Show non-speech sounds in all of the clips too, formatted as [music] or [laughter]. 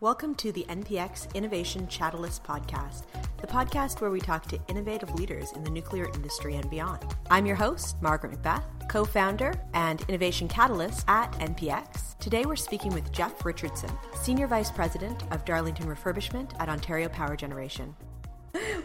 Welcome to the NPX Innovation Catalyst Podcast, the podcast where we talk to innovative leaders in the nuclear industry and beyond. I'm your host, Margaret McBeth, co founder and innovation catalyst at NPX. Today we're speaking with Jeff Richardson, Senior Vice President of Darlington Refurbishment at Ontario Power Generation.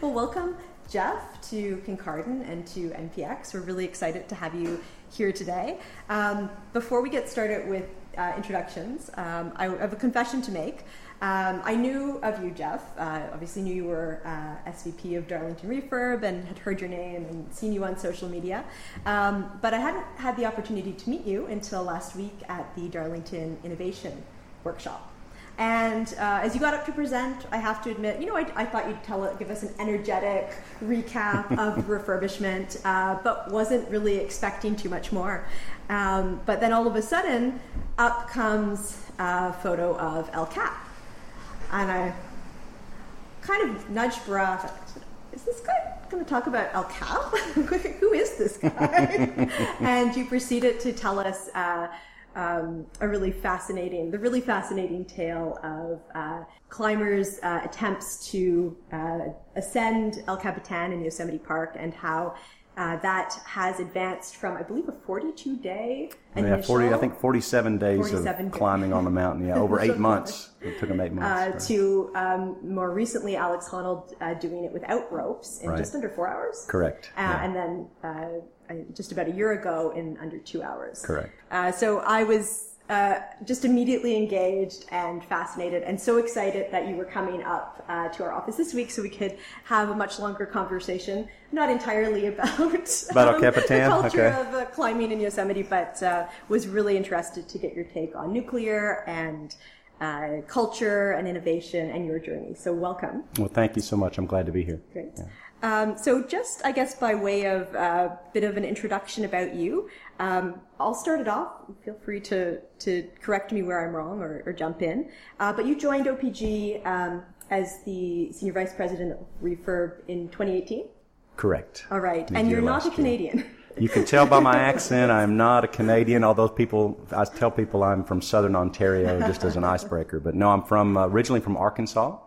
Well, welcome, Jeff, to Kincardine and to NPX. We're really excited to have you here today. Um, before we get started with uh, introductions, um, I have a confession to make. Um, I knew of you, Jeff. Uh, obviously, knew you were uh, SVP of Darlington Refurb and had heard your name and seen you on social media. Um, but I hadn't had the opportunity to meet you until last week at the Darlington Innovation Workshop. And uh, as you got up to present, I have to admit, you know, I, I thought you'd tell it, give us an energetic recap of [laughs] refurbishment, uh, but wasn't really expecting too much more. Um, but then all of a sudden, up comes a photo of El Cap. And I kind of nudged Barack. Is this guy going to talk about El Cap? [laughs] Who is this guy? [laughs] and you proceeded to tell us uh, um, a really fascinating, the really fascinating tale of uh, climbers' uh, attempts to uh, ascend El Capitan in Yosemite Park and how uh, that has advanced from, I believe, a 42 day. Initial, Yeah, 40, I think 47 days 47 of days. climbing on the mountain. Yeah, over [laughs] eight months. It took them eight months. Uh, to um, more recently, Alex Honnold uh, doing it without ropes in right. just under four hours. Correct. Uh, yeah. And then uh, just about a year ago in under two hours. Correct. Uh, so I was uh, just immediately engaged and fascinated and so excited that you were coming up uh, to our office this week so we could have a much longer conversation not entirely [laughs] about, about um, the culture okay. of uh, climbing in yosemite but uh, was really interested to get your take on nuclear and uh, culture and innovation and your journey. So welcome. Well thank you so much. I'm glad to be here. Great. Yeah. Um, so, just I guess by way of a uh, bit of an introduction about you, um, I'll start it off. Feel free to to correct me where I'm wrong or, or jump in. Uh, but you joined OPG um, as the senior vice president of Refurb in 2018. Correct. All right, and you're not a Canadian. You can tell by my accent I'm not a Canadian, although people, I tell people I'm from southern Ontario just as an icebreaker. But no, I'm from, uh, originally from Arkansas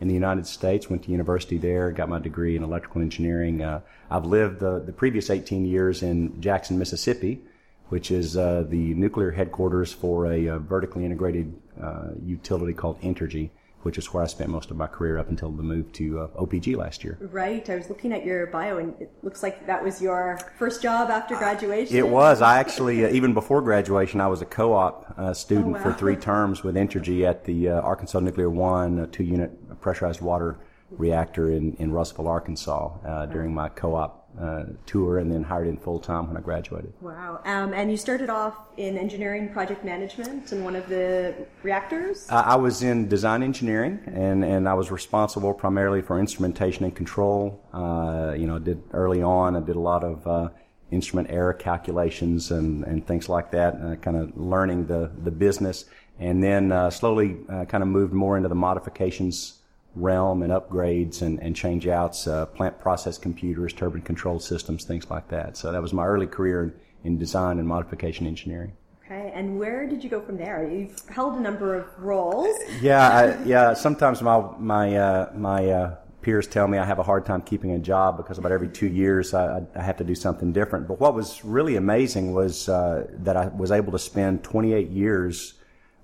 in the United States, went to university there, got my degree in electrical engineering. Uh, I've lived the, the previous 18 years in Jackson, Mississippi, which is uh, the nuclear headquarters for a, a uh, vertically integrated uh, utility called Entergy which is where I spent most of my career up until the move to uh, OPG last year. Right. I was looking at your bio, and it looks like that was your first job after graduation. It was. I actually, uh, even before graduation, I was a co-op uh, student oh, wow. for three terms with Entergy at the uh, Arkansas Nuclear One two-unit pressurized water reactor in, in Russellville, Arkansas, uh, during my co-op uh, tour and then hired in full time when I graduated. Wow. Um, and you started off in engineering project management in one of the reactors? Uh, I was in design engineering and, and I was responsible primarily for instrumentation and control. Uh, you know, did early on, I did a lot of uh, instrument error calculations and, and things like that, uh, kind of learning the, the business. And then uh, slowly kind of moved more into the modifications realm and upgrades and, and change outs, uh, plant process computers, turbine control systems, things like that. So that was my early career in, in design and modification engineering. Okay, and where did you go from there? You've held a number of roles. [laughs] Yeah, I, yeah. Sometimes my my uh, my uh, peers tell me I have a hard time keeping a job because about every two years I, I have to do something different. But what was really amazing was uh, that I was able to spend 28 years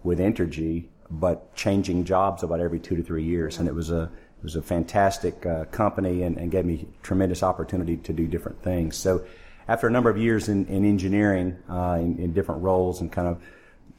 with Entergy but changing jobs about every two to three years. And it was a it was a fantastic uh, company and, and, gave me tremendous opportunity to do different things. So after a number of years in, in engineering, uh, in, in, different roles and kind of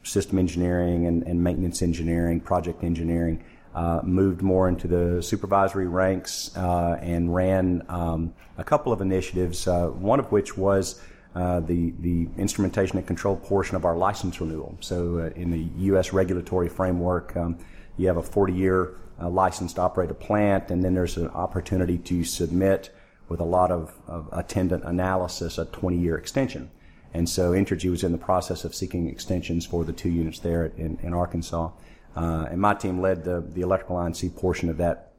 system engineering and, and maintenance engineering, project engineering, uh, moved more into the supervisory ranks uh, and ran um, a couple of initiatives, uh, one of which was uh, the the instrumentation and control portion of our license renewal. So uh, in the U.S. regulatory framework, um, you have a 40 year uh, license to operate a plant, and then there's an opportunity to submit with a lot of, of attendant analysis a 20 year extension. And so Entergy was in the process of seeking extensions for the two units there in, in Arkansas. Uh, and my team led the, the electrical I&C portion of that,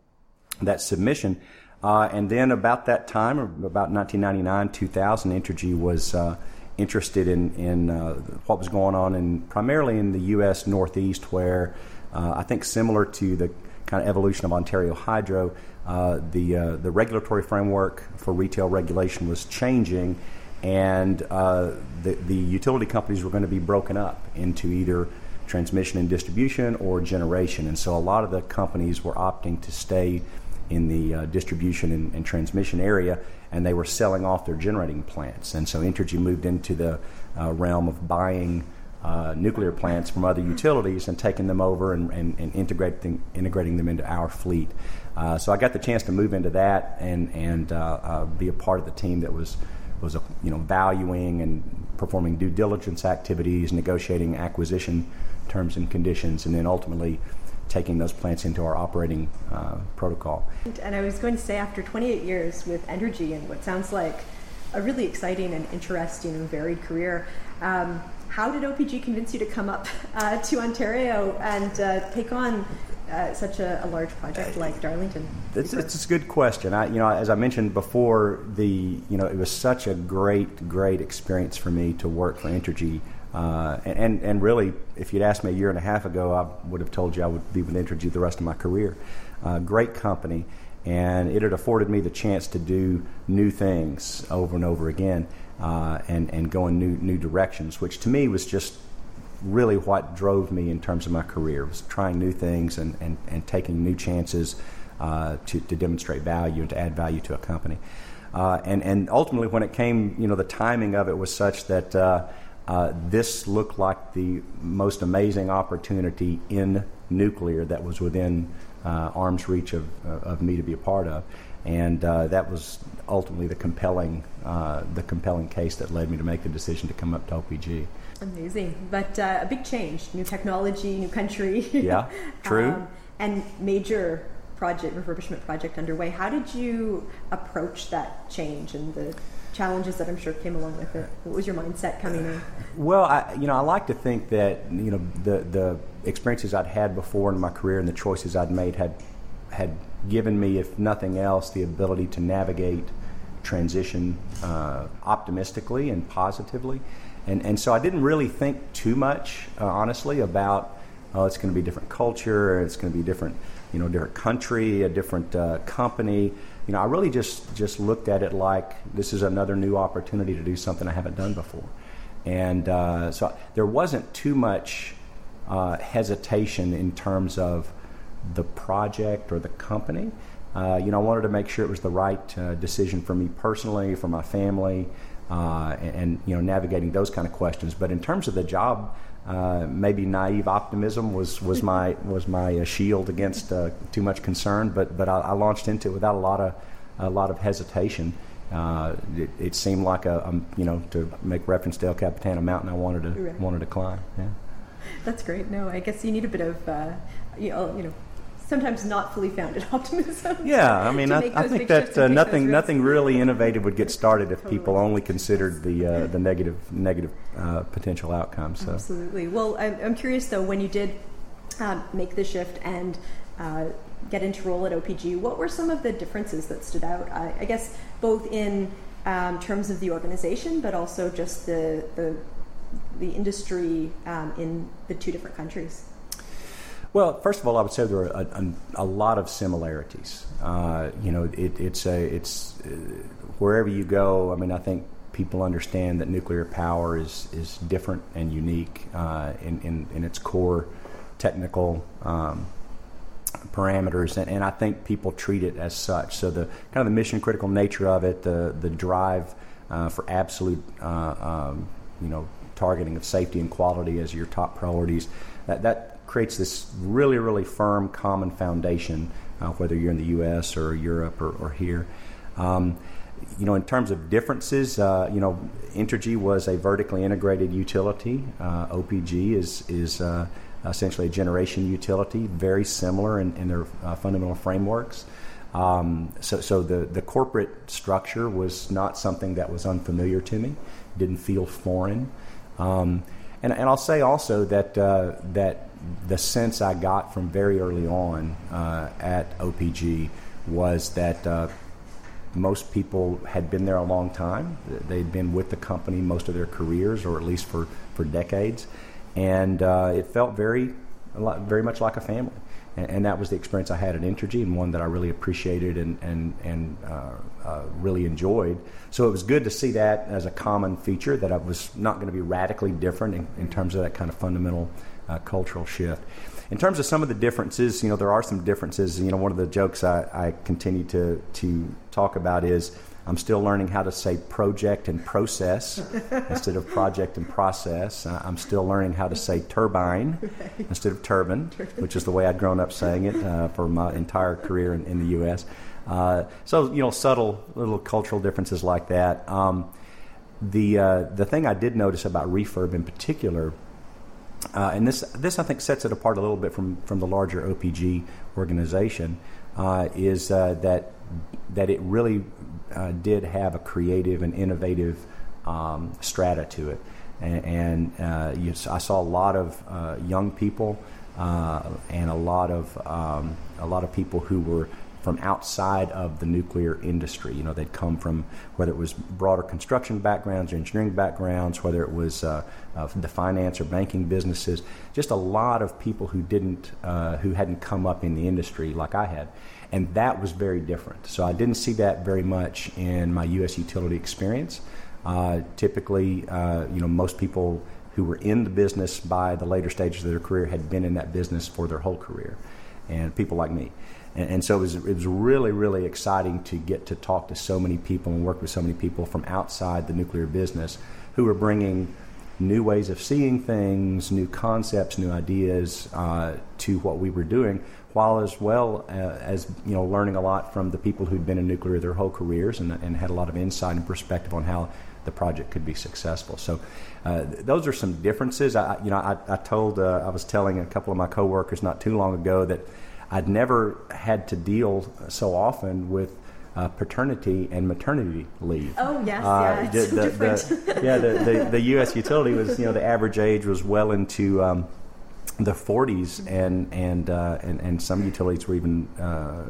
that submission. Uh, and then about that time, about 1999, 2000, Entergy was uh, interested in, in uh, what was going on in primarily in the U.S. Northeast, where uh, I think similar to the kind of evolution of Ontario Hydro, uh, the uh, the regulatory framework for retail regulation was changing, and the the utility companies were going to be broken up into either transmission and distribution or generation, and so a lot of the companies were opting to stay in the uh, distribution and, and, transmission area, and they were selling off their generating plants, and so Entergy moved into the uh, realm of buying uh, nuclear plants from other utilities and taking them over and, and, and integrating, integrating them into our fleet. Uh, so I got the chance to move into that and, and uh, uh be a part of the team that was, was you know, valuing and performing due diligence activities, negotiating acquisition terms and conditions, and then ultimately taking those plants into our operating uh, protocol. And I was going to say, after 28 years with Entergy and what sounds like a really exciting and interesting and varied career, um, how did OPG convince you to come up uh, to Ontario and uh, take on uh, such a, a, large project like Darlington? It's, it's a good question. I, you know, as I mentioned before, the you know it was such a great, great experience for me to work for Entergy. Uh, and, and really, if you'd asked me a year and a half ago, I would have told you I would be with Entergy the rest of my career. Uh, great company, and it had afforded me the chance to do new things over and over again uh, and and go in new new directions, which to me was just really what drove me in terms of my career was trying new things and, and, and taking new chances uh, to, to demonstrate value and to add value to a company. Uh, and, and ultimately, when it came, you know, the timing of it was such that uh, uh this looked like the most amazing opportunity in nuclear that was within uh, arm's reach of, of me to be a part of and uh, that was ultimately the compelling uh, the compelling case that led me to make the decision to come up to OPG. Amazing, but uh, a big change, new technology, new country. Yeah, [laughs] true. um, and major project refurbishment project underway. How did you approach that change and the challenges that I'm sure came along with it? What was your mindset coming in? Well, I, you know, I like to think that you know the the experiences I'd had before in my career and the choices I'd made had had given me, if nothing else, the ability to navigate transition uh, optimistically and positively. And, and so I didn't really think too much, uh, honestly, about, oh, it's going to be different culture, it's going to be different, you know, different country, a different uh, company. You know, I really just, just looked at it like this is another new opportunity to do something I haven't done before. And uh, so there wasn't too much uh, hesitation in terms of the project or the company. Uh, you know, I wanted to make sure it was the right uh, decision for me personally, for my family, uh, and, and, you know, navigating those kind of questions. But in terms of the job, uh, maybe naive optimism was, was my was my uh, shield against uh, too much concern. But but I, I, launched into it without a lot of a lot of hesitation. It, it, seemed like a, you know to make reference to El Capitan, a mountain I wanted to right. wanted to climb. Yeah. That's great. No, I guess you need a bit of you know, you know sometimes not fully founded [laughs] optimism. Yeah, I mean, I, I, think that uh, nothing nothing really [laughs] innovative would get started if totally. people only considered the uh, the negative negative uh, potential outcomes. So. Absolutely. Well, I'm, I'm, curious though, when you did um, make the shift and uh, get into role at OPG, what were some of the differences that stood out? I, I guess both in um, terms of the organization, but also just the the, the industry um, in the two different countries. Well, first of all, I would say there are a, a, a lot of similarities. Uh, you know, it, it's a it's uh, wherever you go. I mean, I think people understand that nuclear power is is different and unique uh, in, in, in its core technical um, parameters, and, and, I think people treat it as such. So the kind of the mission critical nature of it, the the drive uh, for absolute uh, um, you know targeting of safety and quality as your top priorities. That that creates this really, really firm common foundation, uh, whether you're in the U.S. or Europe or, or here. Um, you know, in terms of differences, uh, you know, Entergy was a vertically integrated utility. Uh, OPG is is uh, essentially a generation utility, very similar in, in their uh, fundamental frameworks. Um, so, so the, the corporate structure was not something that was unfamiliar to me. Didn't feel foreign. Um, and, and I'll say also that uh, that the sense I got from very early on uh, at OPG was that uh, most people had been there a long time. They'd been with the company most of their careers, or at least for, for decades. And uh, it felt very lot, very much like a family. And, and, that was the experience I had at Entergy, and one that I really appreciated and and and uh, uh, really enjoyed. So it was good to see that as a common feature that I was not going to be radically different in, in, terms of that kind of fundamental uh, cultural shift. In terms of some of the differences, you know, there are some differences. You know, one of the jokes I, I continue to to talk about is I'm still learning how to say project and process [laughs] instead of project and process. I'm still learning how to say turbine right. instead of turbine, which is the way I'd grown up saying it uh, for my entire career in, in the U.S. Uh, so, you know, subtle little cultural differences like that. Um, the, uh, the thing I did notice about refurb in particular, uh, and this, this I think sets it apart a little bit from, from the larger OPG organization, uh, is that that it really uh, did have a creative and innovative um, strata to it. And, and uh, you, I saw a lot of uh, young people uh, and a lot of um, a lot of people who were from outside of the nuclear industry. You know, they'd come from whether it was broader construction backgrounds or engineering backgrounds, whether it was uh, uh, the finance or banking businesses. Just a lot of people who didn't, uh, who hadn't come up in the industry like I had, and that was very different. So I didn't see that very much in my U.S. utility experience. Uh, typically, uh, you know, most people who were in the business by the later stages of their career had been in that business for their whole career, and people like me. And, and so it was, it was really, really exciting to get to talk to so many people and work with so many people from outside the nuclear business who were bringing new ways of seeing things, new concepts, new ideas uh, to what we were doing, while as well uh, as you know learning a lot from the people who'd been in nuclear their whole careers and, and had a lot of insight and perspective on how the project could be successful. So uh, those are some differences. I, you know, I, I told uh, I was telling a couple of my coworkers not too long ago that I'd never had to deal so often with uh, paternity and maternity leave. Oh yes, uh, yeah, the, the, the, [laughs] yeah. The, the, the, U.S. utility was you know the average age was well into um, the 40s, and and, uh, and and some utilities were even uh,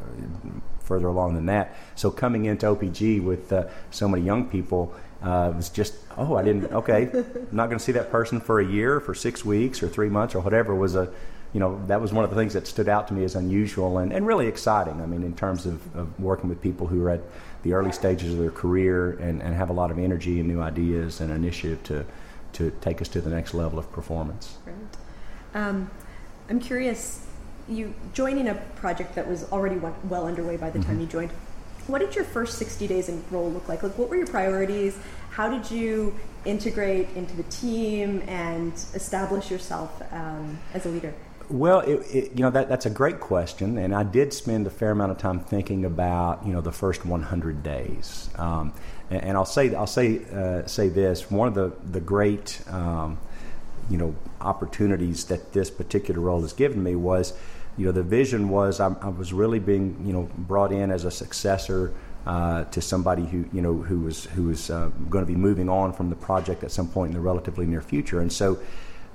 further along than that. So coming into OPG with uh, so many young people uh, was just oh I didn't okay [laughs] I'm not going to see that person for a year, for six weeks, or three months, or whatever was a you know, that was one of the things that stood out to me as unusual and, and really exciting. I mean, in terms of, of working with people who are at the early stages of their career and, and have a lot of energy and new ideas and initiative to, to take us to the next level of performance. Right. Um, I'm curious, you joining a project that was already well underway by the mm-hmm. time you joined. What did your first 60 days in role look like? Like, what were your priorities? How did you integrate into the team and establish yourself um, as a leader? Well, it, it, you know that that's a great question, and I did spend a fair amount of time thinking about you know the first 100 days. Um, and, and, I'll say I'll say uh, say this: one of the the great um, you know opportunities that this particular role has given me was, you know, the vision was I, I was really being you know brought in as a successor. Uh, to somebody who you know who was who was uh, going to be moving on from the project at some point in the relatively near future, and so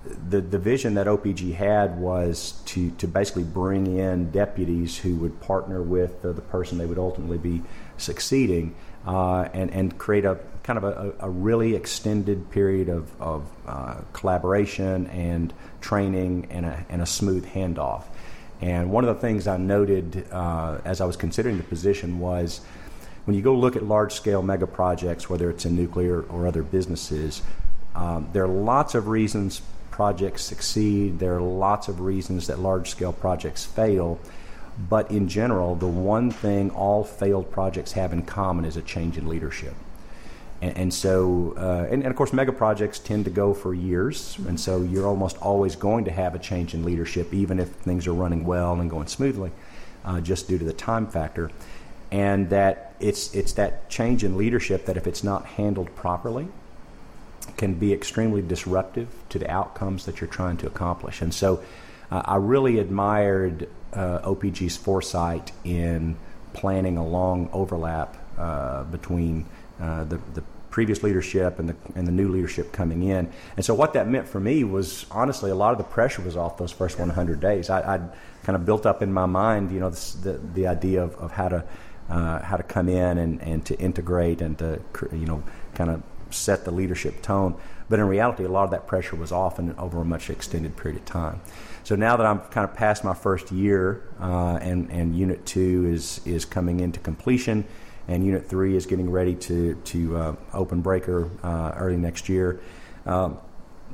the, the vision that OPG had was to, to basically bring in deputies who would partner with the, the person they would ultimately be succeeding uh, and, and create a kind of a, a really extended period of, of uh, collaboration and training and a, and a smooth handoff. And one of the things I noted uh, as I was considering the position was when you go look at large scale mega projects, whether it's in nuclear or other businesses, um, there are lots of reasons projects succeed. There are lots of reasons that large scale projects fail. But in general, the one thing all failed projects have in common is a change in leadership. And, and so, uh, and, and, of course, mega projects tend to go for years. And so you're almost always going to have a change in leadership, even if things are running well and going smoothly, uh, just due to the time factor. And that it's, it's that change in leadership that if it's not handled properly, can be extremely disruptive to the outcomes that you're trying to accomplish. And so uh, I really admired uh, OPG's foresight in planning a long overlap uh, between uh, the, the previous leadership and the, and the new leadership coming in. And so what that meant for me was honestly a lot of the pressure was off those first 100 days. I, would kind of built up in my mind, you know, this, the, the idea of, of how to uh, how to come in and, and to integrate and to you know kind of set the leadership tone. But in reality, a lot of that pressure was off and over a much extended period of time. So now that I'm kind of past my first year, uh, and and Unit Two is is coming into completion, and Unit Three is getting ready to to uh, open breaker uh, early next year. Um,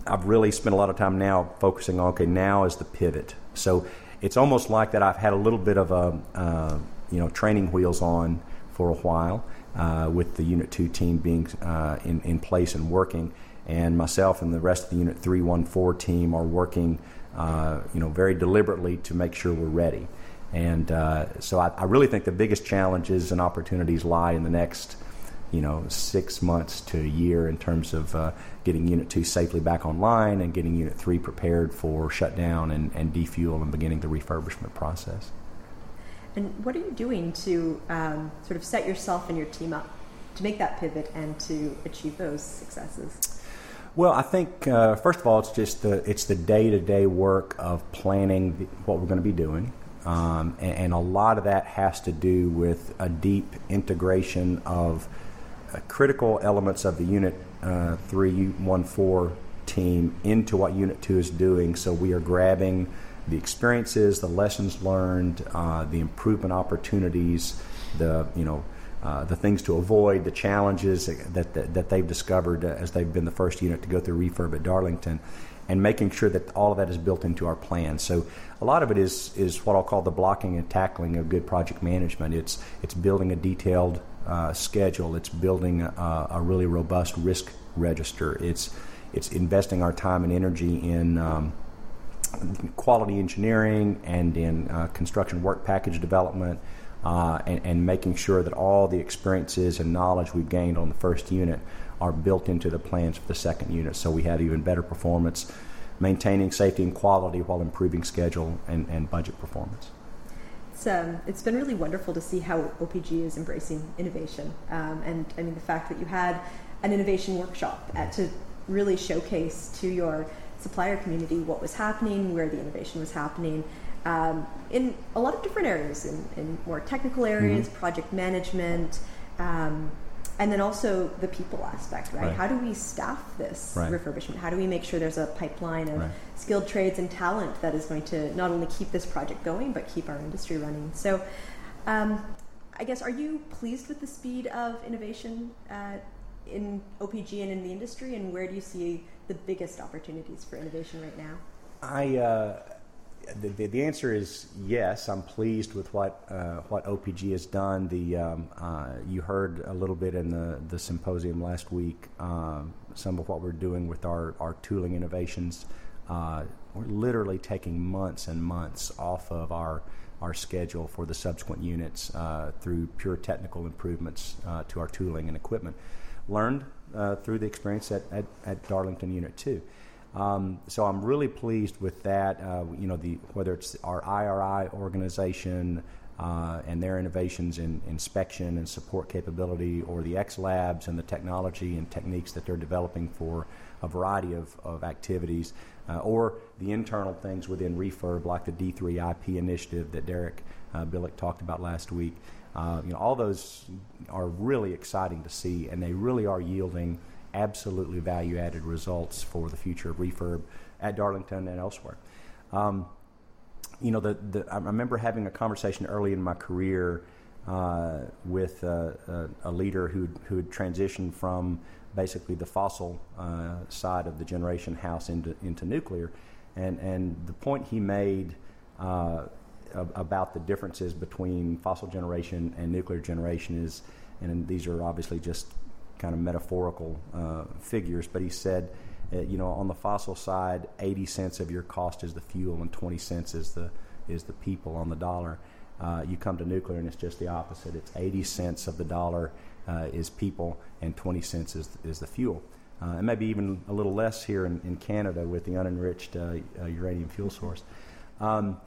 I've really spent a lot of time now focusing on okay, now is the pivot. So it's almost like that I've had a little bit of a uh, you know training wheels on for a while uh, with the Unit Two team being uh, in in place and working, and myself and the rest of the Unit Three One Four team are working uh, you know very deliberately to make sure we're ready. And uh, so I, I really think the biggest challenges and opportunities lie in the next you know six months to a year in terms of uh, getting Unit Two safely back online and getting Unit Three prepared for shutdown and, and defuel and beginning the refurbishment process. And what are you doing to um, sort of set yourself and your team up to make that pivot and to achieve those successes? Well, I think uh, first of all, it's just the it's the day to day work of planning what we're going to be doing, um, and, and, a lot of that has to do with a deep integration of uh, critical elements of the Unit uh, 314 team into what Unit 2 is doing. So we are grabbing the experiences, the lessons learned, uh, the improvement opportunities, the you know uh, the things to avoid, the challenges that, that, that they've discovered as they've been the first unit to go through refurb at Darlington, and making sure that all of that is built into our plan. So a lot of it is is what I'll call the blocking and tackling of good project management. It's it's building a detailed uh, schedule. It's building a, a, really robust risk register. It's it's investing our time and energy in um, quality engineering and in uh, construction work package development, uh, and, and, making sure that all the experiences and knowledge we've gained on the first unit are built into the plans for the second unit, so we have even better performance, maintaining safety and quality while improving schedule and, and budget performance. It's um, it's been really wonderful to see how OPG is embracing innovation, um, and I mean the fact that you had an innovation workshop at, to really showcase to your supplier community what was happening, where the innovation was happening, um, in a lot of different areas, in, in more technical areas, mm-hmm. project management. Um, and then also the people aspect, right? right? How do we staff this right. refurbishment? How do we make sure there's a pipeline of right. skilled trades and talent that is going to not only keep this project going but keep our industry running? So, um, I guess, are you pleased with the speed of innovation uh, in OPG and in the industry, and where do you see the biggest opportunities for innovation right now? I. Uh the, the, the, answer is yes. I'm pleased with what uh, what OPG has done. The um, uh, you heard a little bit in the, the symposium last week. Um, some of what we're doing with our, our tooling innovations. Uh, we're literally taking months and months off of our our schedule for the subsequent units uh, through pure technical improvements uh, to our tooling and equipment. Learned uh, through the experience at, at, at Darlington Unit Two. Um, so I'm really pleased with that. Uh, you know, the, whether it's our IRI organization uh, and their innovations in inspection and support capability, or the X Labs and the technology and techniques that they're developing for a variety of, of activities, uh, or the internal things within refurb like the D3 IP initiative that Derek uh, Billick talked about last week. Uh, you know, all those are really exciting to see, and they really are yielding absolutely value added results for the future of refurb at Darlington and elsewhere. Um, you know, the, the, I remember having a conversation early in my career uh, with uh, a, a, leader who who had transitioned from basically the fossil uh, side of the generation house into into nuclear, and and the point he made about the differences between fossil generation and nuclear generation is, and these are obviously just kind of metaphorical uh, figures, but he said, uh, you know, on the fossil side, 80 cents of your cost is the fuel and 20 cents is the is the people on the dollar. Uh, you come to nuclear and it's just the opposite. It's 80 cents of the dollar uh, is people and 20 cents is, is the fuel. Uh, and maybe even a little less here in, in Canada with the unenriched uh, uranium fuel source. Um,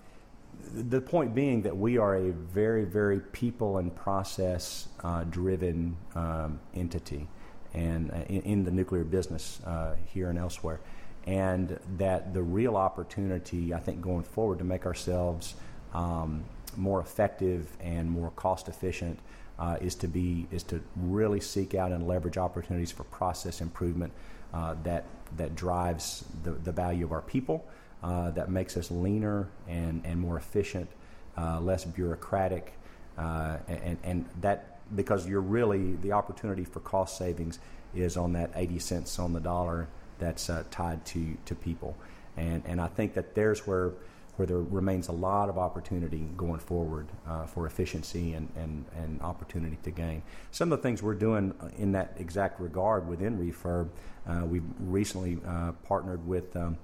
the point being that we are a very, very people and process uh, driven um, entity and uh, in, in, the nuclear business uh, here and elsewhere. And that the real opportunity, I think, going forward to make ourselves um, more effective and more cost efficient uh, is to be is to really seek out and leverage opportunities for process improvement uh, that that drives the, the value of our people, uh, that makes us leaner and, and more efficient, uh, less bureaucratic, uh, and, and that because you're really the opportunity for cost savings is on that 80 cents on the dollar that's uh, tied to, to people. And, and I think that there's where, where there remains a lot of opportunity going forward uh, for efficiency and, and, and opportunity to gain. Some of the things we're doing in that exact regard within Refurb, uh, we've recently uh, partnered with um,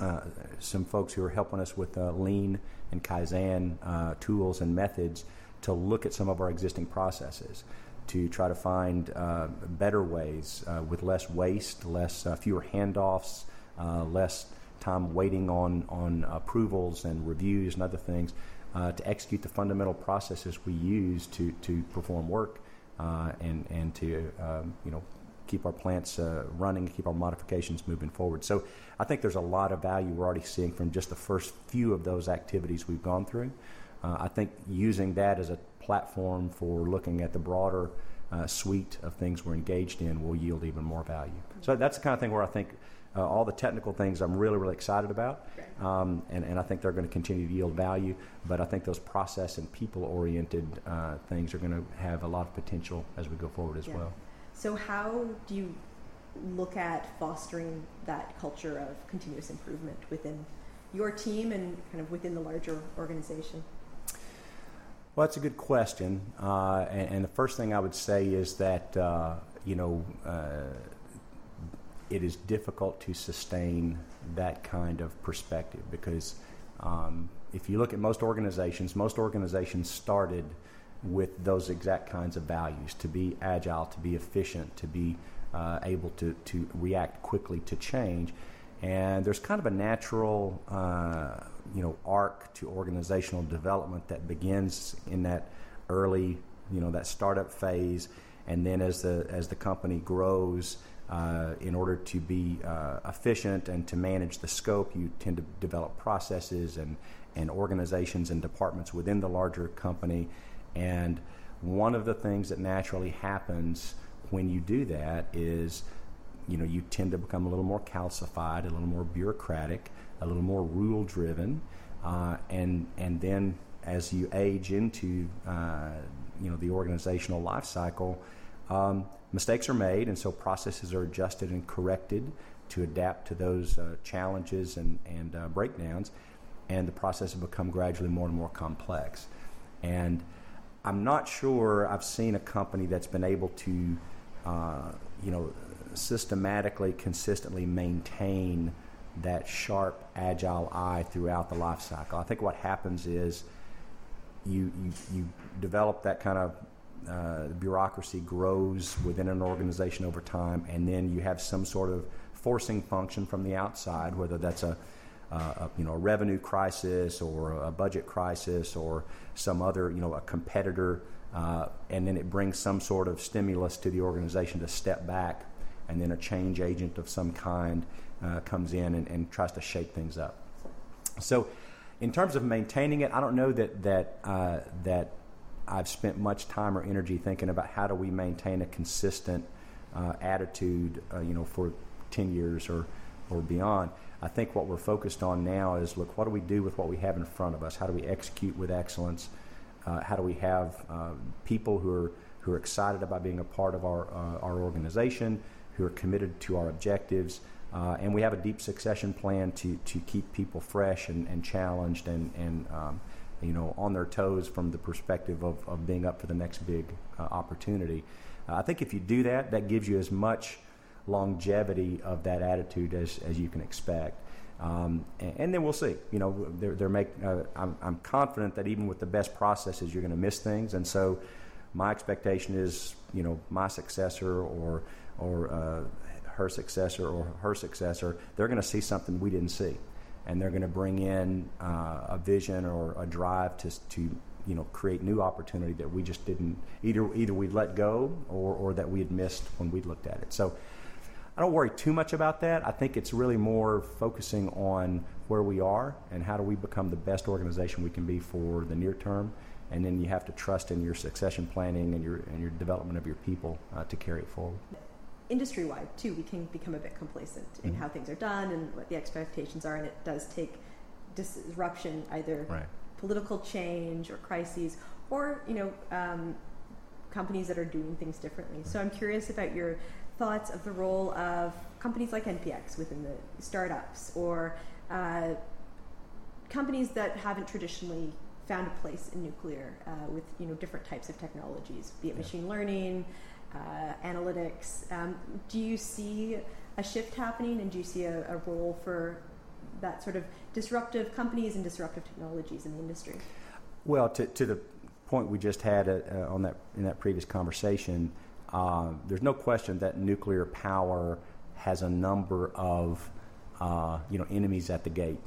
uh, some folks who are helping us with uh, lean and Kaizen uh, tools and methods to look at some of our existing processes to try to find uh, better ways uh, with less waste, less uh, fewer handoffs, uh, less time waiting on on approvals and reviews and other things uh, to execute the fundamental processes we use to to perform work uh, and and to um, you know keep our plants running, keep our modifications moving forward. So I think there's a lot of value we're already seeing from just the first few of those activities we've gone through. Uh, I think using that as a platform for looking at the broader uh, suite of things we're engaged in will yield even more value. So that's the kind of thing where I think uh, all the technical things I'm really, really excited about, um, and, and I think they're going to continue to yield value. But I think those process and people oriented uh, things are going to have a lot of potential as we go forward as yeah. well. So, how do you look at fostering that culture of continuous improvement within your team and kind of within the larger organization? Well, that's a good question. Uh, and, and, the first thing I would say is that, uh, you know, uh, it is difficult to sustain that kind of perspective because um, if you look at most organizations, most organizations started with those exact kinds of values to be agile, to be efficient, to be uh, able to, to react quickly to change. And there's kind of a natural uh, you know arc to organizational development that begins in that early you know that startup phase, and then as the as the company grows. Uh, in order to be uh, efficient and to manage the scope, you tend to develop processes and, and organizations and departments within the larger company. And one of the things that naturally happens when you do that is, you know, you tend to become a little more calcified, a little more bureaucratic, a little more rule driven, uh, and and then as you age into uh, you know the organizational life cycle, um, mistakes are made, and so processes are adjusted and corrected to adapt to those uh, challenges and and uh, breakdowns, and the process has become gradually more and more complex, and I'm not sure I've seen a company that's been able to uh, you know systematically, consistently maintain that sharp, agile eye throughout the life cycle. I think what happens is you, you, you develop that kind of uh, bureaucracy grows within an organization over time, and then you have some sort of forcing function from the outside, whether that's a, uh, a, you know a revenue crisis or a budget crisis or some other you know a competitor, uh, and then it brings some sort of stimulus to the organization to step back, and then a change agent of some kind uh, comes in and, and, tries to shake things up. So, in terms of maintaining it, I don't know that that uh, that I've spent much time or energy thinking about how do we maintain a consistent uh, attitude, uh, you know, for ten years or or beyond. I think what we're focused on now is look, what do we do with what we have in front of us? How do we execute with excellence? Uh, how do we have uh, people who are who are excited about being a part of our our organization, who are committed to our objectives? Uh, and we have a deep succession plan to, to keep people fresh and, and challenged and, and um, you know, on their toes from the perspective of, of being up for the next big uh, opportunity. Uh, I think if you do that, that gives you as much longevity of that attitude as, as you can expect. Um, and, and, then we'll see. You know, they're, they're make, uh, I'm, I'm confident that even with the best processes, you're going to miss things. And so my expectation is, you know, my successor or, or uh, her successor or her successor, they're going to see something we didn't see, and they're going to bring in uh, a vision or a drive to to you know create new opportunity that we just didn't either either we let go or or that we had missed when we looked at it. So. I don't worry too much about that. I think it's really more focusing on where we are and how do we become the best organization we can be for the near term and then you have to trust in your succession planning and your and your development of your people uh, to carry it forward industry wide too, we can become a bit complacent mm-hmm. in how things are done and what the expectations are, and it does take disruption, either right. political change or crises, or you know. Um, companies that are doing things differently. So I'm curious about your thoughts of the role of companies like NPX within the startups or uh, companies that haven't traditionally found a place in nuclear uh, with you know different types of technologies, be it yeah. machine learning, uh, analytics. Um, do you see a shift happening, and do you see a, a, role for that sort of disruptive companies and disruptive technologies in the industry? Well, to, to the point we just had uh, uh on that in that previous conversation, uh, there's no question that nuclear power has a number of uh, you know enemies at the gate,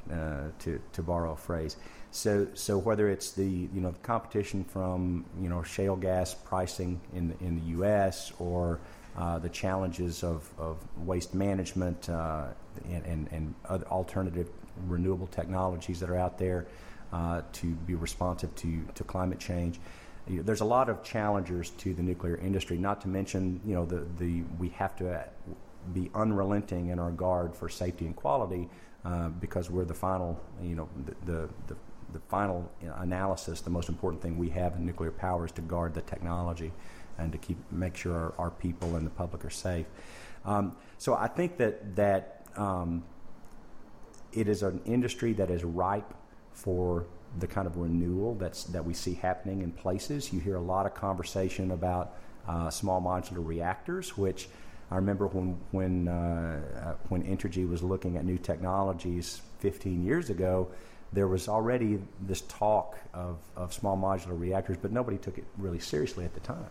to to borrow a phrase. So, so whether it's the you know the competition from you know shale gas pricing in the, in the U.S. or uh, the challenges of, of waste management uh, and, and, and, other alternative renewable technologies that are out there uh, to be responsive to, to climate change. There's a lot of challengers to the nuclear industry. Not to mention, you know, the, the we have to be unrelenting in our guard for safety and quality uh, because we're the final, you know, the, the, the the final analysis, the most important thing we have in nuclear power is to guard the technology and to keep make sure our, our people and the public are safe. Um, so I think that that um, it is an industry that is ripe for the kind of renewal that's that we see happening in places. You hear a lot of conversation about uh, small modular reactors, which I remember when when uh, uh when Entergy was looking at new technologies 15 years ago there was already this talk of, of small modular reactors, but nobody took it really seriously at the time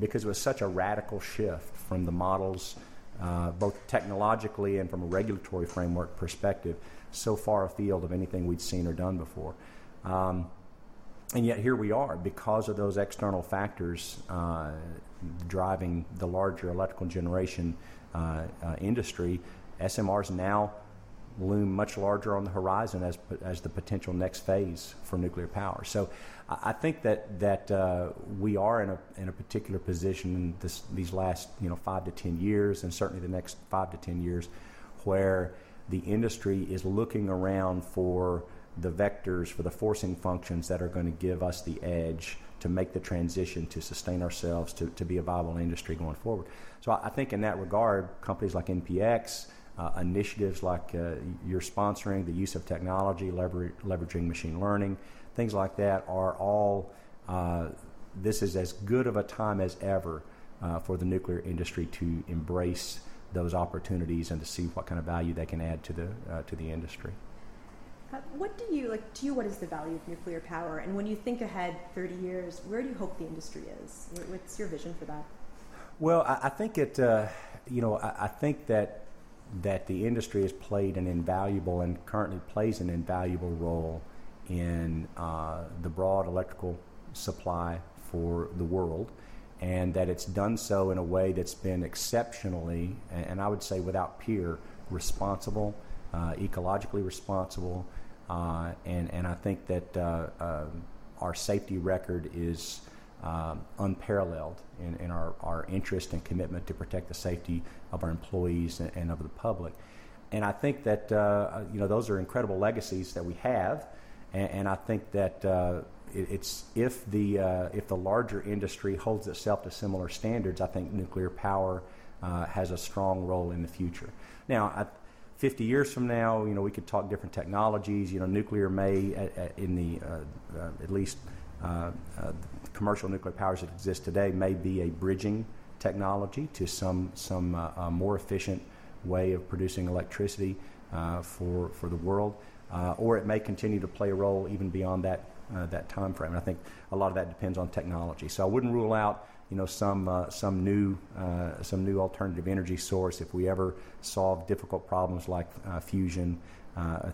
because it was such a radical shift from the models, uh, both technologically and from a regulatory framework perspective, so far afield of anything we'd seen or done before. Um, and yet here we are because of those external factors uh, driving the larger electrical generation uh, uh industry. SMRs now loom much larger on the horizon as, as the potential next phase for nuclear power. So I think that, that uh, we are in a, in a particular position in this, these last you know, five to 10 years, and certainly the next five to 10 years, where the industry is looking around for the vectors, for the forcing functions that are going to give us the edge to make the transition to sustain ourselves, to, to be a viable industry going forward. So I think in that regard, companies like NPX, uh, initiatives like uh, you're sponsoring, the use of technology, lever- leveraging machine learning, things like that are all. Uh, this is as good of a time as ever uh, for the nuclear industry to embrace those opportunities and to see what kind of value they can add to the uh, to the industry. Uh, what do you like? To you, what is the value of nuclear power? And when you think ahead 30 years, where do you hope the industry is? What's your vision for that? Well, I, I think it. you know, I, I think that that the industry has played an invaluable and currently plays an invaluable role in uh, the broad electrical supply for the world, and that it's done so in a way that's been exceptionally, and I would say without peer, responsible, uh, ecologically responsible, uh, and and I think that uh, um, our safety record is um, unparalleled in, in our, our interest and commitment to protect the safety of our employees and, and of the public. And I think that uh, you know those are incredible legacies that we have, and, and I think that uh, it, it's if the uh, if the larger industry holds itself to similar standards, I think nuclear power uh, has a strong role in the future. Now, I, 50 years from now, you know, we could talk different technologies. You know, nuclear may, at in the uh, uh, at least uh, uh, commercial nuclear powers that exist today may be a bridging technology to some some uh, more efficient way of producing electricity for for the world, or it may continue to play a role even beyond that that time frame. And I think a lot of that depends on technology. So I wouldn't rule out you know some uh, some new uh, some new alternative energy source if we ever solve difficult problems like uh, fusion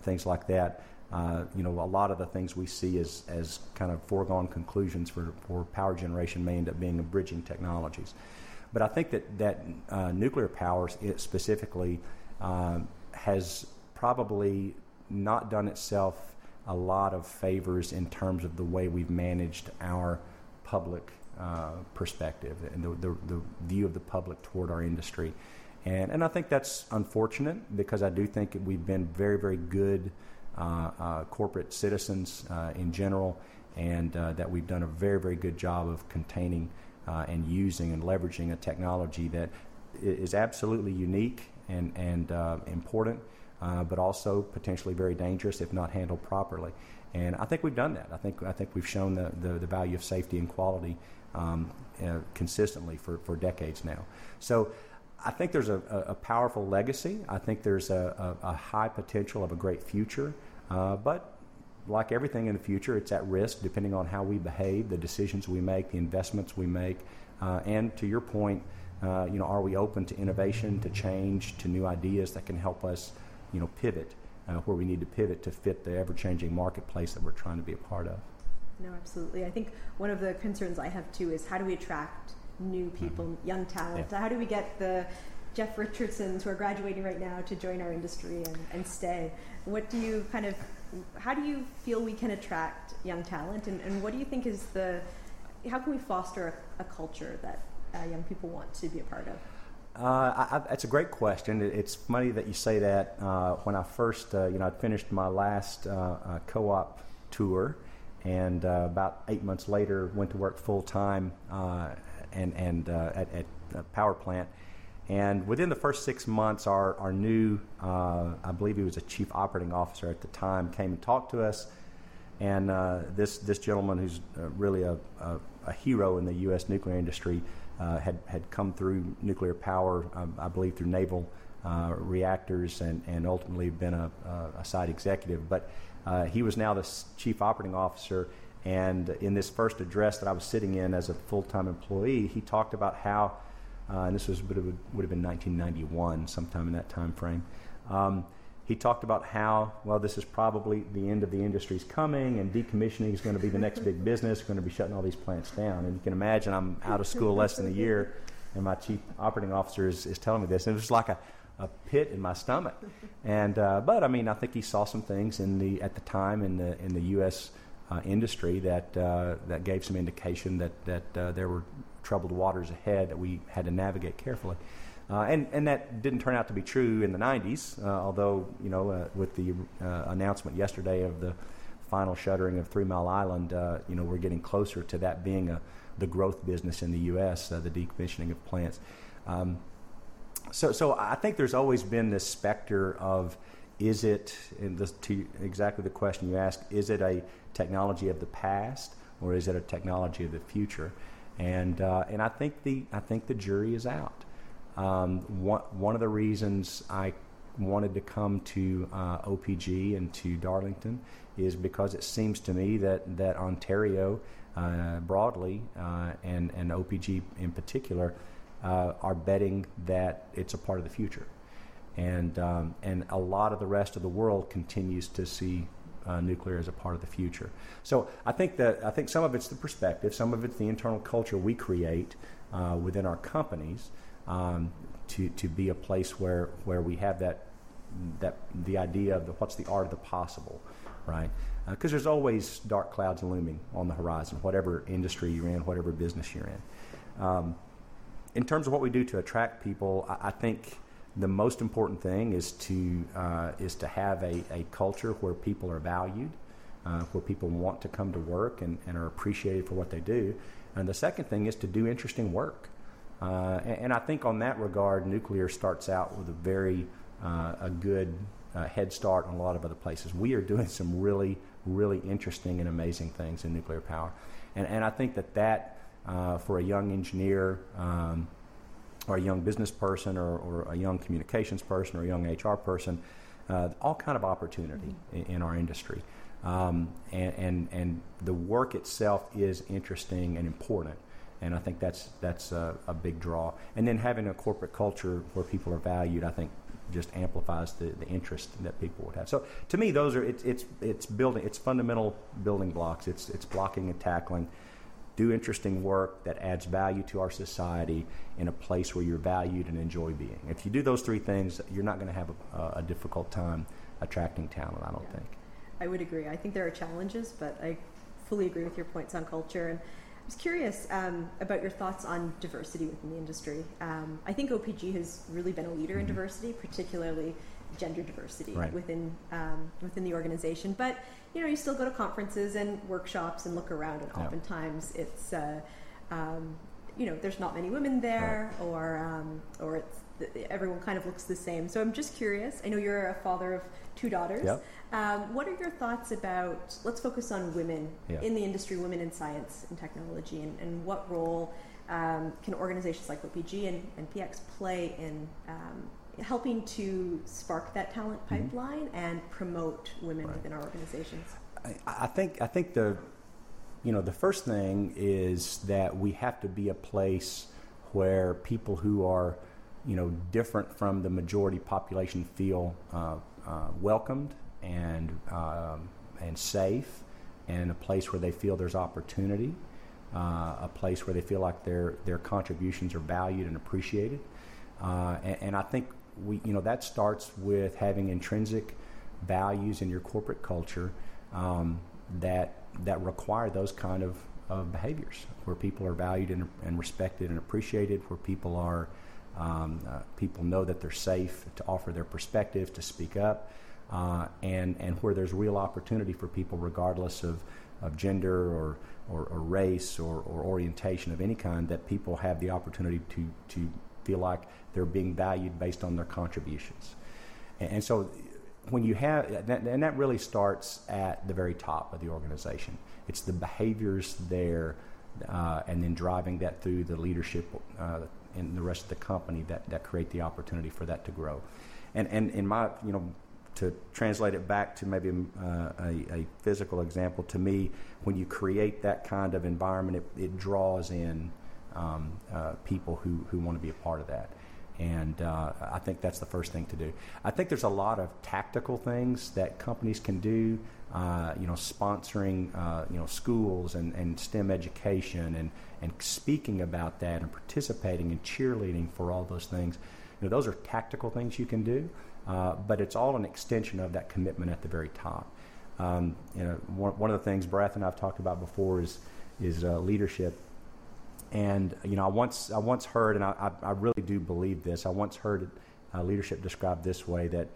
things like that uh, you know, a lot of the things we see as, as kind of foregone conclusions for, for power generation may end up being bridging technologies. But I think that, that uh, nuclear power specifically uh, has probably not done itself a lot of favors in terms of the way we've managed our public uh, perspective and the, the, the, view of the public toward our industry. And, and I think that's unfortunate because I do think we've been very, very good corporate citizens uh, in general, and uh, that we've done a very, very good job of containing uh, and using and leveraging a technology that is absolutely unique and, and uh, important, but also potentially very dangerous if not handled properly. And I think we've done that. I think I think we've shown the, the, the value of safety and quality um, uh, consistently for, for decades now. So I think there's a, a, powerful legacy. I think there's a, a, a high potential of a great future. Uh, but like everything in the future, it's at risk depending on how we behave, the decisions we make, the investments we make, uh, and to your point, uh, you know, are we open to innovation, to change, to new ideas that can help us, you know, pivot uh, where we need to pivot to fit the ever-changing marketplace that we're trying to be a part of. No, absolutely. I think one of the concerns I have too is how do we attract new people, mm-hmm. young talent? Yeah. How do we get the Jeff Richardsons who are graduating right now to join our industry and, and stay? What do you kind of, how do you feel we can attract young talent? And, and what do you think is the, how can we foster a, a culture that uh, young people want to be a part of? Uh, I, that's a great question. It's funny that you say that. Uh, when I first, uh, you know, I finished my last uh, uh, co-op tour, and uh, about eight months later, went to work full time and and at, at a power plant. And within the first six months, our our new, I believe he was a chief operating officer at the time, came and talked to us. And this this gentleman, who's really a, a, a hero in the U.S. nuclear industry uh, had had come through nuclear power, um, I believe through naval uh, reactors, and and ultimately been a, a site executive. But uh, he was now the chief operating officer. And in this first address that I was sitting in as a full time employee, he talked about how, uh, and this was would have, would have been 1991, sometime in that time frame. Um, he talked about how, well, this is probably the end of the industry's coming and decommissioning is going to be the next big business, going to be shutting all these plants down. And you can imagine I'm out of school less than a year and my chief operating officer is, is telling me this. And it was like a, a pit in my stomach. And, uh, but I mean, I think he saw some things in the, at the time in the, in the U.S. Uh, industry that, uh, that gave some indication that, that uh, there were troubled waters ahead that we had to navigate carefully. Uh, and, and that didn't turn out to be true in the 90s, uh, although, you know, uh, with the announcement yesterday of the final shuttering of Three Mile Island, you know, we're getting closer to that being a, the growth business in the U.S., the decommissioning of plants. Um, so, so I think there's always been this specter of is it, this, to exactly the question you asked, is it a technology of the past or is it a technology of the future? And, and I, think the, I think the jury is out. Um, one, one of the reasons I wanted to come to uh, OPG and to Darlington is because it seems to me that, that Ontario uh, broadly uh, and, and OPG in particular uh, are betting that it's a part of the future. And, um, and a lot of the rest of the world continues to see uh, nuclear as a part of the future. So I think that I think some of it's the perspective, some of it's the internal culture we create uh, within our companies um, to, to be a place where, where we have that, that the idea of the, what's the art of the possible, right? Because uh, there's always dark clouds looming on the horizon, whatever industry you're in, whatever business you're in. Um, in terms of what we do to attract people, I, I think the most important thing is to uh, is to have a, a culture where people are valued, uh, where people want to come to work and, and are appreciated for what they do. And the second thing is to do interesting work. Uh, and, and, I think on that regard, nuclear starts out with a very uh, a good uh, head start on a lot of other places. We are doing some really, really interesting and amazing things in nuclear power, and, and I think that that uh, for a young engineer. Um, or a young business person, or, or, a young communications person, or a young HR person, uh, all kind of opportunity mm-hmm. in, in, our industry. Um, and, and, and the work itself is interesting and important and I think that's that's a, a, big draw. And then having a corporate culture where people are valued, I think, just amplifies the, the interest that people would have. So to me, those are it's it's it's building it's fundamental building blocks. It's it's blocking and tackling. Do interesting work that adds value to our society in a place where you're valued and enjoy being. If you do those three things, you're not going to have a, a, difficult time attracting talent. I don't yeah. think. I would agree. I think there are challenges, but I fully agree with your points on culture and I was curious um, about your thoughts on diversity within the industry. Um, I think OPG has really been a leader mm-hmm. in diversity, particularly gender diversity right. within um, within the organization. But you know, you still go to conferences and workshops and look around, and yeah. oftentimes it's uh, um, you know there's not many women there, right. or um, or it's everyone kind of looks the same. So I'm just curious. I know you're a father of two daughters. Yep. Um, what are your thoughts about? Let's focus on women in the industry, women in science and technology, and, and what role um, can organizations like OPG and, and NPX play in um, helping to spark that talent mm-hmm. pipeline mm-hmm. and promote women right. within our organizations? I, I think I think the you know the first thing is that we have to be a place where people who are you know, different from the majority population feel uh, uh, welcomed and um, and safe, and a place where they feel there's opportunity, uh, a place where they feel like their their contributions are valued and appreciated, uh, and, and, I think we you know that starts with having intrinsic values in your corporate culture um, that that require those kind of, of behaviors, where people are valued and, and respected and appreciated, where people are um, uh, people know that they're safe to offer their perspective, to speak up, uh, and and where there's real opportunity for people, regardless of, of gender or, or, or race or, or, orientation of any kind, that people have the opportunity to to feel like they're being valued based on their contributions. And, and so, when you have, and that really starts at the very top of the organization. It's the behaviors there, uh, and then driving that through the leadership uh, in the rest of the company that, that create the opportunity for that to grow. And, and in my, you know, to translate it back to maybe uh, a, a, physical example, to me, when you create that kind of environment, it, it draws in um, uh, people who, who want to be a part of that. And uh, I think that's the first thing to do. I think there's a lot of tactical things that companies can do. Uh, you know, sponsoring uh, you know schools and, and STEM education and and speaking about that and participating and cheerleading for all those things. You know, those are tactical things you can do, uh, but it's all an extension of that commitment at the very top. Um, you know, one, one, of the things Brath and I've talked about before is is uh, leadership. And you know, I once I once heard, and I, I, really do believe this. I once heard uh, leadership described this way: that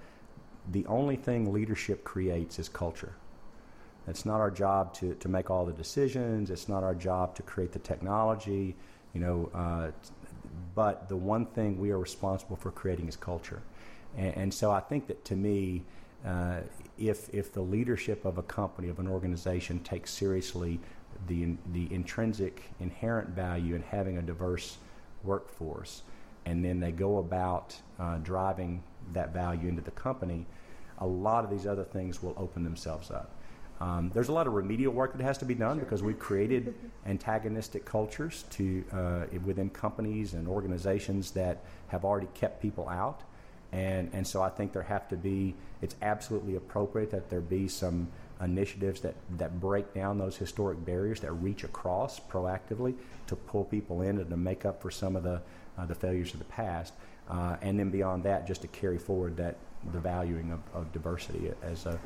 the only thing leadership creates is culture. It's not our job to, to make all the decisions. It's not our job to create the technology, you know. Uh, but the one thing we are responsible for creating is culture. And, and so I think that to me, uh, if if the leadership of a company of an organization takes seriously the the intrinsic inherent value in having a diverse workforce, and then they go about uh, driving that value into the company, a lot of these other things will open themselves up. Um, there's a lot of remedial work that has to be done sure. because we've created antagonistic cultures to uh, within companies and organizations that have already kept people out, and and so I think there have to be. It's absolutely appropriate that there be some initiatives that that break down those historic barriers that reach across proactively to pull people in and to make up for some of the uh, the failures of the past, uh, and then beyond that, just to carry forward that the valuing of, of diversity as a